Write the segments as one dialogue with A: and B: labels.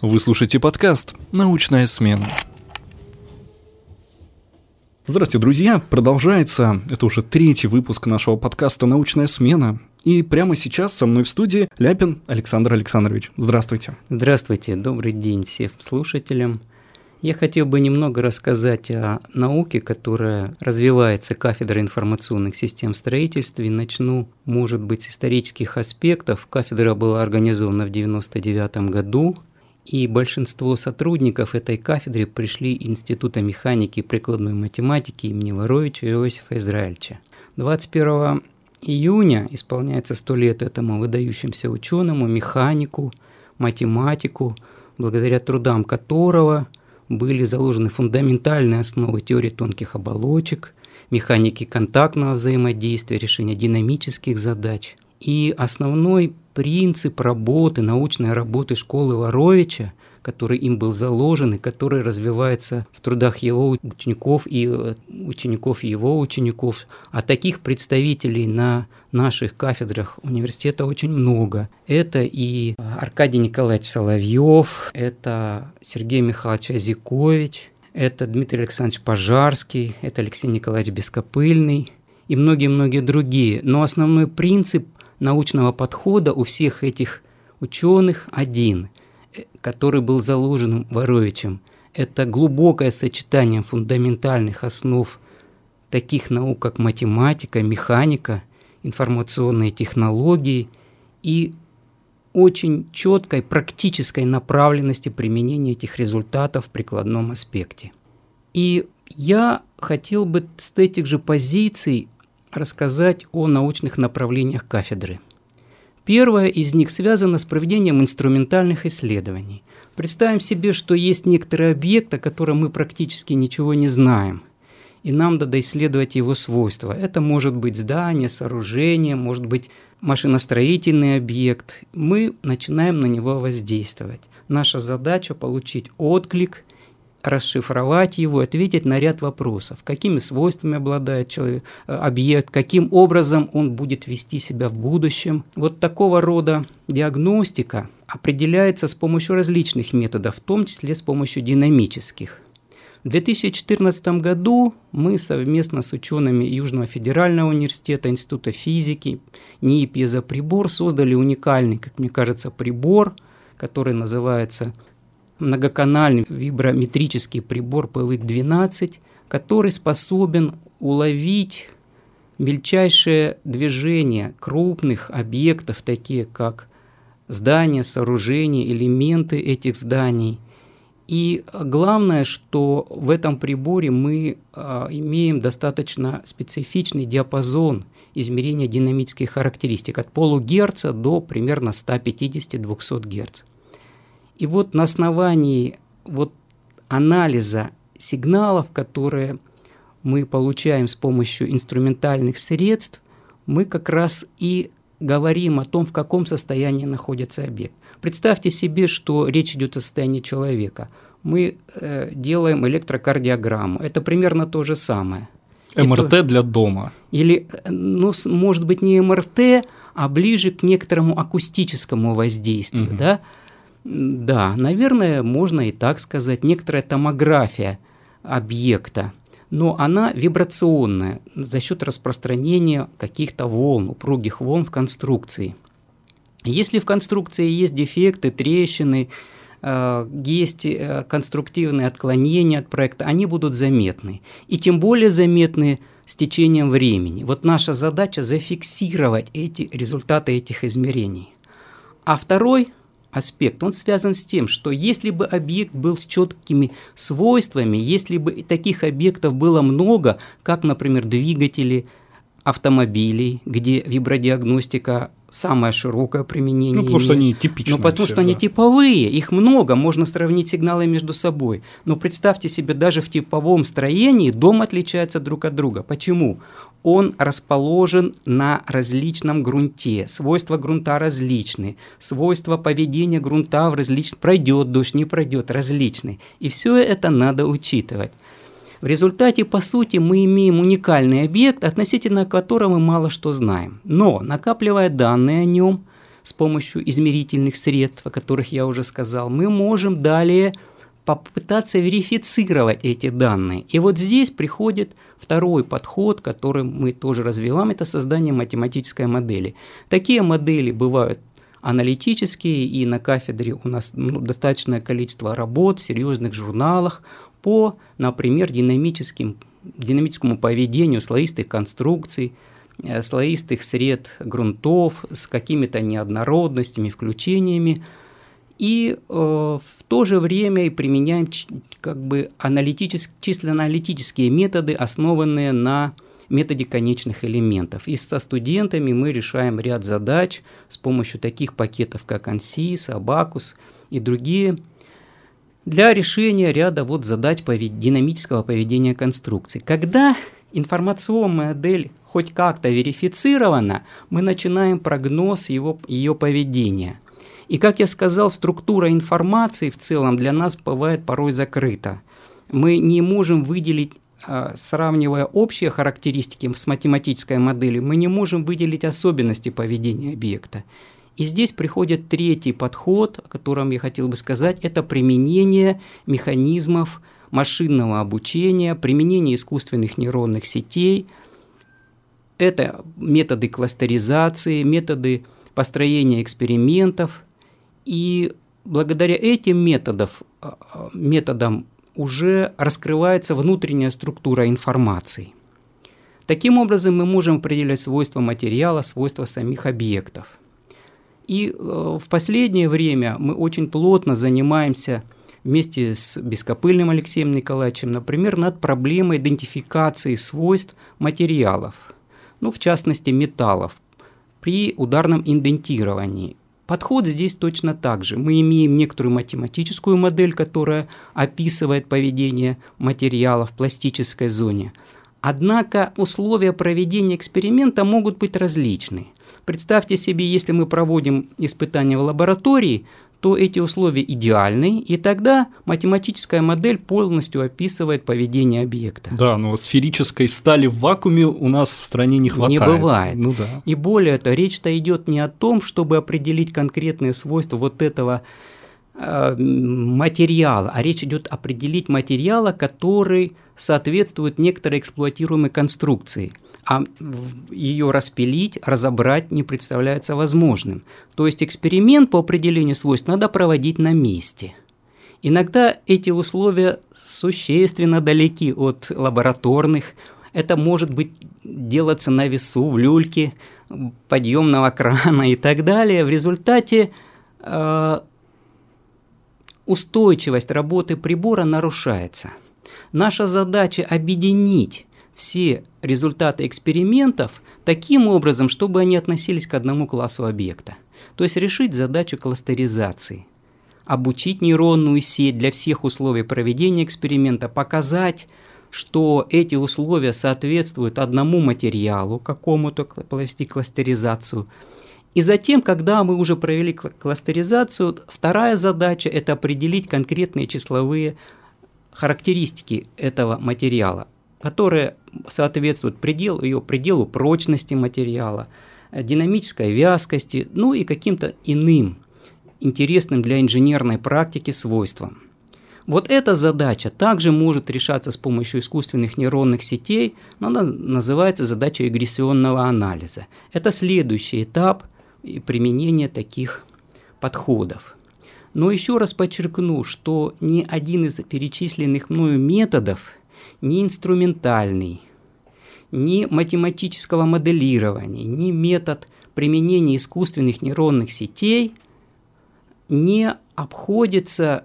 A: Вы слушаете подкаст «Научная смена». Здравствуйте, друзья! Продолжается, это уже третий выпуск нашего подкаста «Научная смена». И прямо сейчас со мной в студии Ляпин Александр Александрович. Здравствуйте.
B: Здравствуйте, добрый день всем слушателям. Я хотел бы немного рассказать о науке, которая развивается кафедрой информационных систем строительства. И начну, может быть, с исторических аспектов. Кафедра была организована в 1999 году, и большинство сотрудников этой кафедры пришли Института механики и прикладной математики имени Воровича Иосифа Израильевича. 21 июня исполняется сто лет этому выдающимся ученому, механику, математику, благодаря трудам которого – были заложены фундаментальные основы теории тонких оболочек, механики контактного взаимодействия, решения динамических задач. И основной принцип работы, научной работы школы Воровича – который им был заложен и который развивается в трудах его учеников и э, учеников его учеников. А таких представителей на наших кафедрах университета очень много. Это и Аркадий Николаевич Соловьев, это Сергей Михайлович Азикович, это Дмитрий Александрович Пожарский, это Алексей Николаевич Бескопыльный и многие-многие другие. Но основной принцип научного подхода у всех этих ученых один – который был заложен Воровичем, это глубокое сочетание фундаментальных основ таких наук, как математика, механика, информационные технологии и очень четкой практической направленности применения этих результатов в прикладном аспекте. И я хотел бы с этих же позиций рассказать о научных направлениях кафедры – Первое из них связано с проведением инструментальных исследований. Представим себе, что есть некоторый объект, о котором мы практически ничего не знаем, и нам надо исследовать его свойства. Это может быть здание, сооружение, может быть машиностроительный объект. Мы начинаем на него воздействовать. Наша задача получить отклик расшифровать его, ответить на ряд вопросов. Какими свойствами обладает человек, э, объект, каким образом он будет вести себя в будущем. Вот такого рода диагностика определяется с помощью различных методов, в том числе с помощью динамических. В 2014 году мы совместно с учеными Южного федерального университета, Института физики, НИИ «Пьезоприбор» создали уникальный, как мне кажется, прибор, который называется многоканальный виброметрический прибор PVX-12, который способен уловить мельчайшее движение крупных объектов, такие как здания, сооружения, элементы этих зданий. И главное, что в этом приборе мы э, имеем достаточно специфичный диапазон измерения динамических характеристик от полугерца до примерно 150-200 Гц. И вот на основании вот анализа сигналов, которые мы получаем с помощью инструментальных средств, мы как раз и говорим о том, в каком состоянии находится объект. Представьте себе, что речь идет о состоянии человека. Мы э, делаем электрокардиограмму. Это примерно то же самое.
A: МРТ то, для дома.
B: Или, э, ну, может быть, не МРТ, а ближе к некоторому акустическому воздействию, угу. да? Да, наверное, можно и так сказать. Некоторая томография объекта, но она вибрационная за счет распространения каких-то волн, упругих волн в конструкции. Если в конструкции есть дефекты, трещины, э, есть э, конструктивные отклонения от проекта, они будут заметны. И тем более заметны с течением времени. Вот наша задача зафиксировать эти результаты этих измерений. А второй аспект, он связан с тем, что если бы объект был с четкими свойствами, если бы таких объектов было много, как, например, двигатели автомобилей, где вибродиагностика самое широкое применение. Ну,
A: потому что они типичные.
B: Ну, потому
A: все,
B: что
A: да.
B: они типовые, их много, можно сравнить сигналы между собой. Но представьте себе, даже в типовом строении дом отличается друг от друга. Почему? Он расположен на различном грунте, свойства грунта различны, свойства поведения грунта в различных, пройдет дождь, не пройдет, различны. И все это надо учитывать. В результате, по сути, мы имеем уникальный объект, относительно которого мы мало что знаем. Но, накапливая данные о нем, с помощью измерительных средств, о которых я уже сказал, мы можем далее попытаться верифицировать эти данные. И вот здесь приходит второй подход, который мы тоже развиваем, это создание математической модели. Такие модели бывают аналитические, и на кафедре у нас ну, достаточное количество работ в серьезных журналах по, например, динамическим, динамическому поведению слоистых конструкций, э, слоистых сред грунтов с какими-то неоднородностями, включениями – и э, в то же время и применяем как бы аналитические, численно-аналитические методы, основанные на методе конечных элементов. И со студентами мы решаем ряд задач с помощью таких пакетов, как ANSYS, Abacus и другие, для решения ряда вот задач повед... динамического поведения конструкции. Когда информационная модель хоть как-то верифицирована, мы начинаем прогноз его, ее поведения – и, как я сказал, структура информации в целом для нас бывает порой закрыта. Мы не можем выделить а, сравнивая общие характеристики с математической моделью, мы не можем выделить особенности поведения объекта. И здесь приходит третий подход, о котором я хотел бы сказать, это применение механизмов машинного обучения, применение искусственных нейронных сетей. Это методы кластеризации, методы построения экспериментов, и благодаря этим методам, а, а, методам уже раскрывается внутренняя структура информации. Таким образом, мы можем определять свойства материала, свойства самих объектов. И э, в последнее время мы очень плотно занимаемся вместе с Бескопыльным Алексеем Николаевичем, например, над проблемой идентификации свойств материалов, ну, в частности, металлов, при ударном индентировании. Подход здесь точно так же. Мы имеем некоторую математическую модель, которая описывает поведение материала в пластической зоне. Однако условия проведения эксперимента могут быть различны. Представьте себе, если мы проводим испытания в лаборатории, то эти условия идеальны, и тогда математическая модель полностью описывает поведение объекта.
A: Да, но сферической стали в вакууме у нас в стране не хватает.
B: Не бывает.
A: Ну да.
B: И более того, речь-то идет не о том, чтобы определить конкретные свойства вот этого материала, а речь идет определить материала, который соответствует некоторой эксплуатируемой конструкции – а ее распилить, разобрать не представляется возможным. То есть эксперимент по определению свойств надо проводить на месте. Иногда эти условия существенно далеки от лабораторных. Это может быть делаться на весу, в люльке, подъемного крана и так далее. В результате э, устойчивость работы прибора нарушается. Наша задача объединить все результаты экспериментов таким образом, чтобы они относились к одному классу объекта. То есть решить задачу кластеризации, обучить нейронную сеть для всех условий проведения эксперимента, показать, что эти условия соответствуют одному материалу, какому-то провести кластеризацию. И затем, когда мы уже провели кластеризацию, вторая задача – это определить конкретные числовые характеристики этого материала – которые соответствуют пределу, ее пределу прочности материала, динамической вязкости, ну и каким-то иным интересным для инженерной практики свойствам. Вот эта задача также может решаться с помощью искусственных нейронных сетей, но она называется задача регрессионного анализа. Это следующий этап применения таких подходов. Но еще раз подчеркну, что ни один из перечисленных мною методов – ни инструментальный, ни математического моделирования, ни метод применения искусственных нейронных сетей не обходится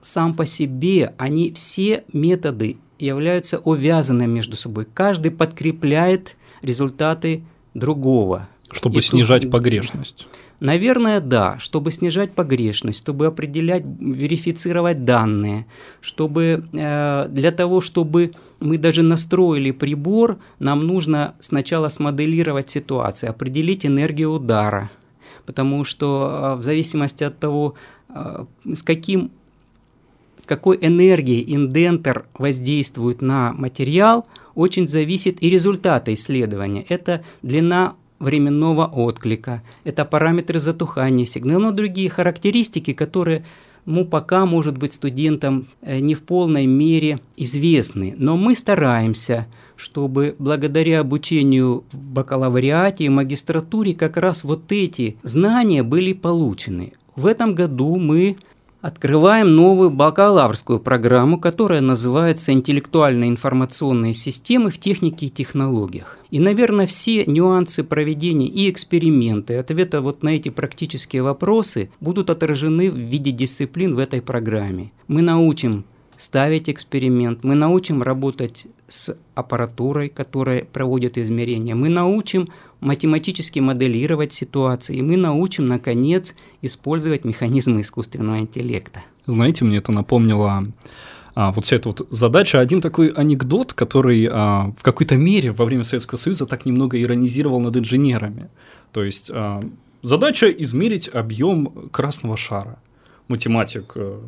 B: сам по себе. Они все методы являются увязанными между собой. Каждый подкрепляет результаты другого.
A: Чтобы И снижать тут... погрешность.
B: Наверное, да, чтобы снижать погрешность, чтобы определять, верифицировать данные, чтобы э, для того, чтобы мы даже настроили прибор, нам нужно сначала смоделировать ситуацию, определить энергию удара, потому что э, в зависимости от того, э, с каким с какой энергией индентер воздействует на материал, очень зависит и результаты исследования. Это длина временного отклика, это параметры затухания сигнала, но другие характеристики, которые ну, пока, может быть, студентам э, не в полной мере известны. Но мы стараемся, чтобы благодаря обучению в бакалавриате и магистратуре как раз вот эти знания были получены. В этом году мы открываем новую бакалаврскую программу, которая называется «Интеллектуальные информационные системы в технике и технологиях». И, наверное, все нюансы проведения и эксперименты, ответы вот на эти практические вопросы будут отражены в виде дисциплин в этой программе. Мы научим ставить эксперимент, мы научим работать с аппаратурой, которая проводит измерения, мы научим математически моделировать ситуации, мы научим, наконец, использовать механизмы искусственного интеллекта.
A: Знаете, мне это напомнило а, вот вся эта вот задача. Один такой анекдот, который а, в какой-то мере во время Советского Союза так немного иронизировал над инженерами. То есть а, задача измерить объем красного шара. Математик а,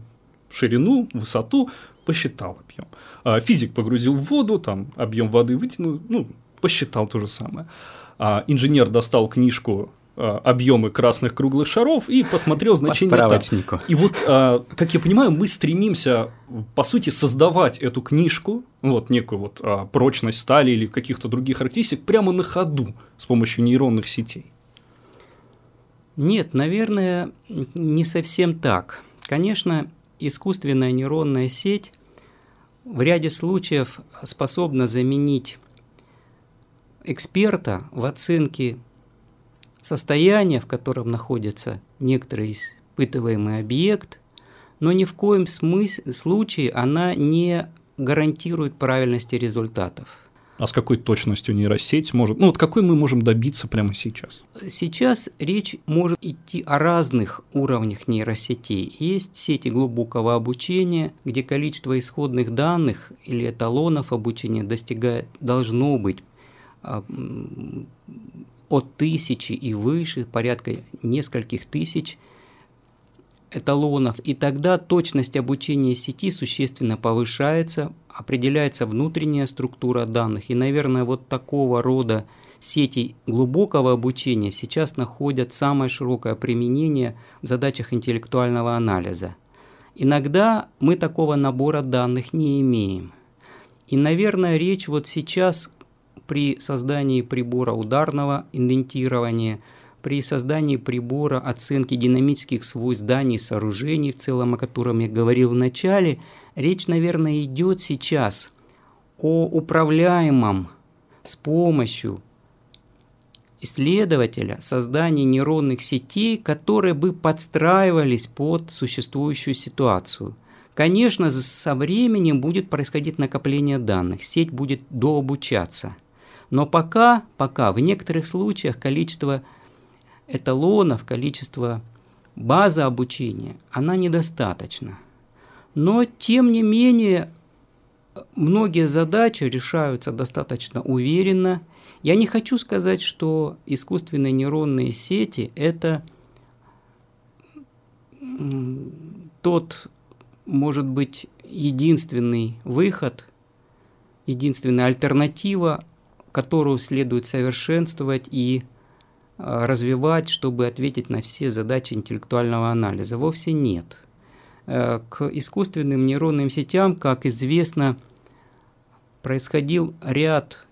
A: ширину, высоту посчитал объем. А, физик погрузил в воду, там объем воды вытянул, ну, посчитал то же самое. А, инженер достал книжку а, объемы красных круглых шаров и посмотрел значение.
B: По справочнику.
A: И вот, как я понимаю, мы стремимся, по сути, создавать эту книжку, вот некую вот прочность стали или каких-то других характеристик прямо на ходу с помощью нейронных сетей.
B: Нет, наверное, не совсем так. Конечно, искусственная нейронная сеть в ряде случаев способна заменить эксперта в оценке состояния, в котором находится некоторый испытываемый объект, но ни в коем смысле, случае она не гарантирует правильности результатов.
A: А с какой точностью нейросеть может... Ну вот какой мы можем добиться прямо сейчас?
B: Сейчас речь может идти о разных уровнях нейросетей. Есть сети глубокого обучения, где количество исходных данных или эталонов обучения достигает, должно быть а, от тысячи и выше, порядка нескольких тысяч эталонов, и тогда точность обучения сети существенно повышается, определяется внутренняя структура данных, и, наверное, вот такого рода сети глубокого обучения сейчас находят самое широкое применение в задачах интеллектуального анализа. Иногда мы такого набора данных не имеем. И, наверное, речь вот сейчас при создании прибора ударного индентирования, при создании прибора оценки динамических свойств зданий сооружений, в целом о котором я говорил в начале, речь, наверное, идет сейчас о управляемом с помощью исследователя создании нейронных сетей, которые бы подстраивались под существующую ситуацию. Конечно, со временем будет происходить накопление данных, сеть будет дообучаться – но пока, пока в некоторых случаях количество эталонов, количество базы обучения, она недостаточна. Но, тем не менее, многие задачи решаются достаточно уверенно. Я не хочу сказать, что искусственные нейронные сети – это тот, может быть, единственный выход, единственная альтернатива которую следует совершенствовать и развивать, чтобы ответить на все задачи интеллектуального анализа. Вовсе нет. Э, к искусственным нейронным сетям, как известно, происходил ряд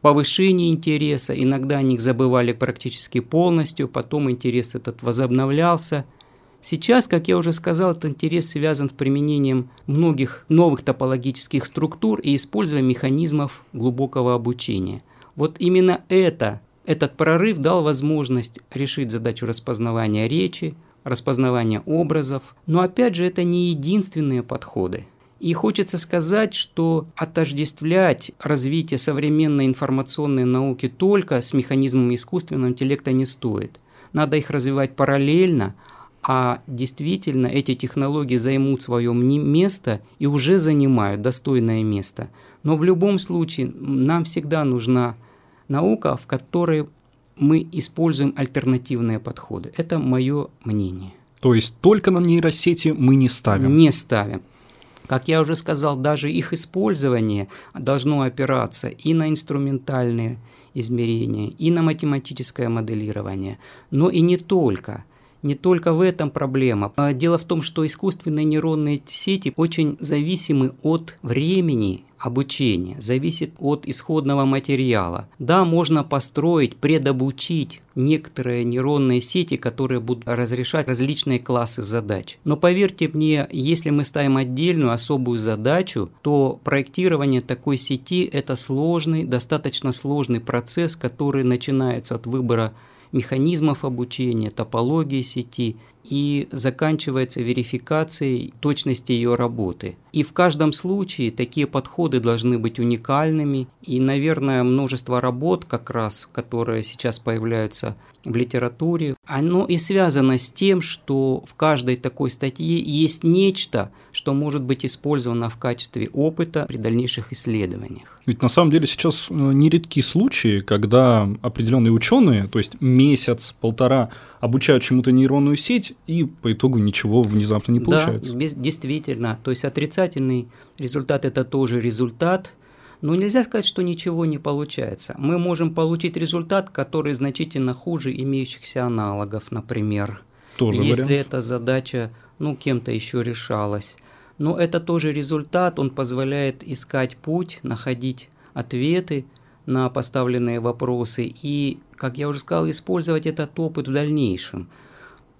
B: повышений интереса, иногда о них забывали практически полностью, потом интерес этот возобновлялся – Сейчас, как я уже сказал, этот интерес связан с применением многих новых топологических структур и использованием механизмов глубокого обучения. Вот именно это, этот прорыв дал возможность решить задачу распознавания речи, распознавания образов, но опять же это не единственные подходы. И хочется сказать, что отождествлять развитие современной информационной науки только с механизмами искусственного интеллекта не стоит. Надо их развивать параллельно, а действительно эти технологии займут свое место и уже занимают достойное место. Но в любом случае нам всегда нужна наука, в которой мы используем альтернативные подходы. Это мое мнение.
A: То есть только на нейросети мы не ставим?
B: Не ставим. Как я уже сказал, даже их использование должно опираться и на инструментальные измерения, и на математическое моделирование, но и не только – не только в этом проблема. А дело в том, что искусственные нейронные сети очень зависимы от времени обучения, зависит от исходного материала. Да, можно построить, предобучить некоторые нейронные сети, которые будут разрешать различные классы задач. Но поверьте мне, если мы ставим отдельную особую задачу, то проектирование такой сети – это сложный, достаточно сложный процесс, который начинается от выбора механизмов обучения, топологии сети и заканчивается верификацией точности ее работы. И в каждом случае такие подходы должны быть уникальными, и, наверное, множество работ, как раз, которые сейчас появляются в литературе, оно и связано с тем, что в каждой такой статье есть нечто, что может быть использовано в качестве опыта при дальнейших исследованиях.
A: Ведь на самом деле сейчас э, нередки случаи, когда определенные ученые, то есть месяц, полтора, обучают чему-то нейронную сеть, и по итогу ничего внезапно не получается.
B: Да, без, действительно. То есть отрицательный результат – это тоже результат, но нельзя сказать, что ничего не получается. Мы можем получить результат, который значительно хуже имеющихся аналогов, например. Тоже Если вариант. эта задача ну, кем-то еще решалась. Но это тоже результат, он позволяет искать путь, находить ответы на поставленные вопросы и, как я уже сказал, использовать этот опыт в дальнейшем.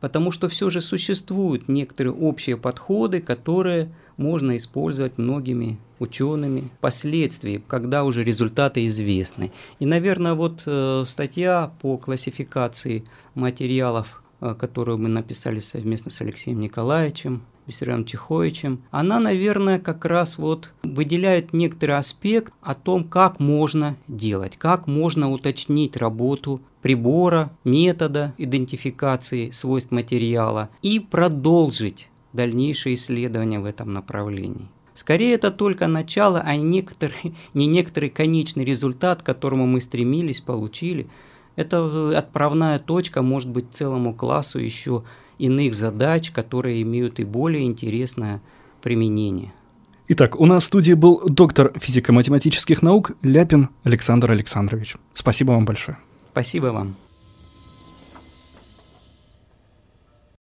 B: Потому что все же существуют некоторые общие подходы, которые можно использовать многими учеными впоследствии, когда уже результаты известны. И, наверное, вот э, статья по классификации материалов, э, которую мы написали совместно с Алексеем Николаевичем, Виссарионом Чеховичем, она, наверное, как раз вот выделяет некоторый аспект о том, как можно делать, как можно уточнить работу прибора, метода идентификации свойств материала и продолжить дальнейшие исследования в этом направлении. Скорее, это только начало, а не некоторый, не некоторый конечный результат, к которому мы стремились, получили. Это отправная точка, может быть, целому классу еще иных задач, которые имеют и более интересное применение.
A: Итак, у нас в студии был доктор физико-математических наук Ляпин Александр Александрович. Спасибо вам большое.
B: Спасибо вам.